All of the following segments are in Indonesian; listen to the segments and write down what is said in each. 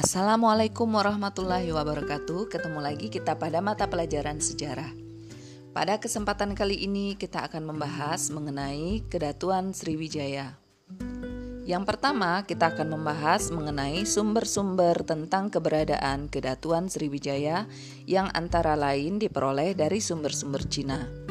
Assalamualaikum warahmatullahi wabarakatuh. Ketemu lagi kita pada mata pelajaran sejarah. Pada kesempatan kali ini kita akan membahas mengenai Kedatuan Sriwijaya. Yang pertama, kita akan membahas mengenai sumber-sumber tentang keberadaan Kedatuan Sriwijaya yang antara lain diperoleh dari sumber-sumber Cina.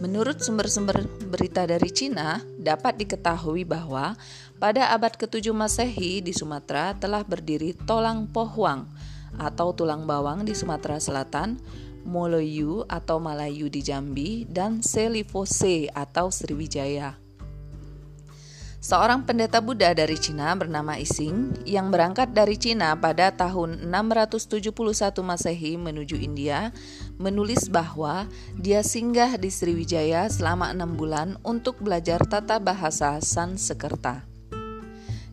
Menurut sumber-sumber berita dari Cina, dapat diketahui bahwa pada abad ke-7 Masehi di Sumatera telah berdiri Tolang Pohuang atau tulang bawang di Sumatera Selatan, Moloyu atau Malayu di Jambi, dan Selifose atau Sriwijaya. Seorang pendeta Buddha dari Cina bernama Ising yang berangkat dari Cina pada tahun 671 Masehi menuju India menulis bahwa dia singgah di Sriwijaya selama enam bulan untuk belajar tata bahasa Sanskerta.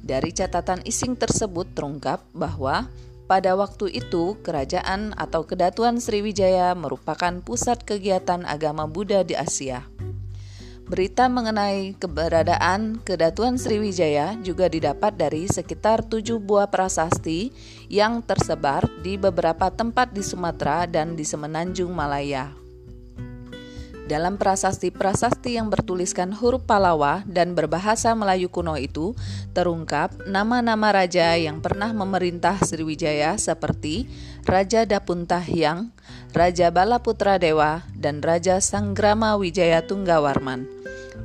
Dari catatan Ising tersebut terungkap bahwa pada waktu itu kerajaan atau kedatuan Sriwijaya merupakan pusat kegiatan agama Buddha di Asia. Berita mengenai keberadaan Kedatuan Sriwijaya juga didapat dari sekitar tujuh buah prasasti yang tersebar di beberapa tempat di Sumatera dan di Semenanjung Malaya. Dalam prasasti-prasasti yang bertuliskan huruf Palawa dan berbahasa Melayu kuno itu, terungkap nama-nama raja yang pernah memerintah Sriwijaya seperti Raja Dapuntahyang, Raja Balaputra Dewa, dan Raja Sanggrama Wijaya Tunggawarman.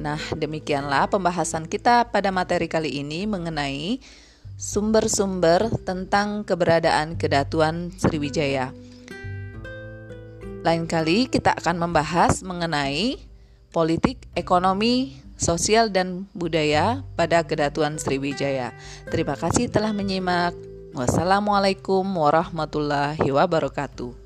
Nah, demikianlah pembahasan kita pada materi kali ini mengenai sumber-sumber tentang keberadaan Kedatuan Sriwijaya. Lain kali kita akan membahas mengenai politik, ekonomi, sosial, dan budaya pada Kedatuan Sriwijaya. Terima kasih telah menyimak. Wassalamualaikum warahmatullahi wabarakatuh.